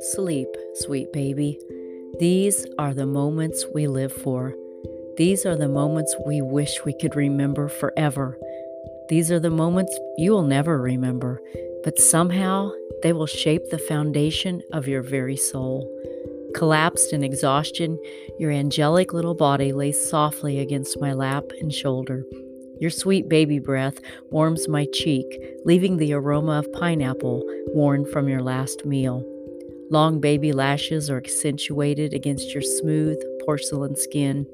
Sleep, sweet baby. These are the moments we live for. These are the moments we wish we could remember forever. These are the moments you will never remember, but somehow they will shape the foundation of your very soul. Collapsed in exhaustion, your angelic little body lays softly against my lap and shoulder. Your sweet baby breath warms my cheek, leaving the aroma of pineapple worn from your last meal. Long baby lashes are accentuated against your smooth porcelain skin.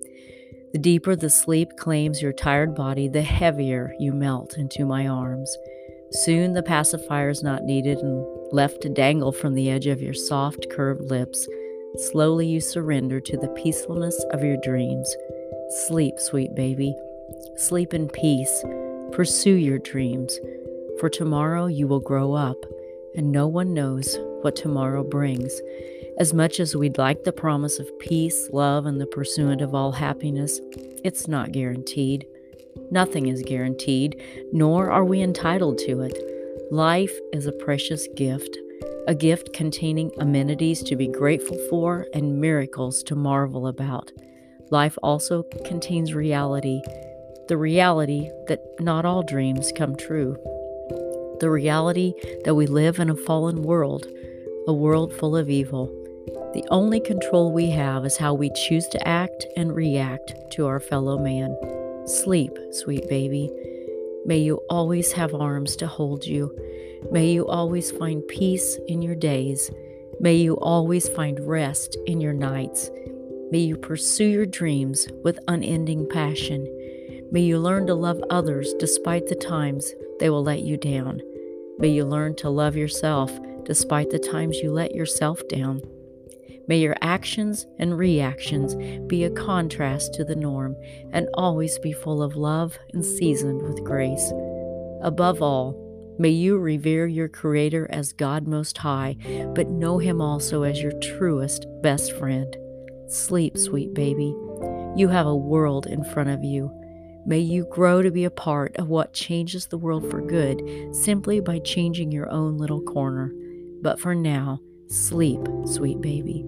The deeper the sleep claims your tired body, the heavier you melt into my arms. Soon the pacifier is not needed and left to dangle from the edge of your soft, curved lips. Slowly you surrender to the peacefulness of your dreams. Sleep, sweet baby. Sleep in peace. Pursue your dreams. For tomorrow you will grow up, and no one knows what tomorrow brings. As much as we'd like the promise of peace, love, and the pursuit of all happiness, it's not guaranteed. Nothing is guaranteed, nor are we entitled to it. Life is a precious gift, a gift containing amenities to be grateful for and miracles to marvel about. Life also contains reality, the reality that not all dreams come true, the reality that we live in a fallen world a world full of evil. The only control we have is how we choose to act and react to our fellow man. Sleep, sweet baby. May you always have arms to hold you. May you always find peace in your days. May you always find rest in your nights. May you pursue your dreams with unending passion. May you learn to love others despite the times they will let you down. May you learn to love yourself despite the times you let yourself down. May your actions and reactions be a contrast to the norm and always be full of love and seasoned with grace. Above all, may you revere your Creator as God Most High, but know Him also as your truest best friend. Sleep, sweet baby. You have a world in front of you. May you grow to be a part of what changes the world for good simply by changing your own little corner. But for now, sleep, sweet baby.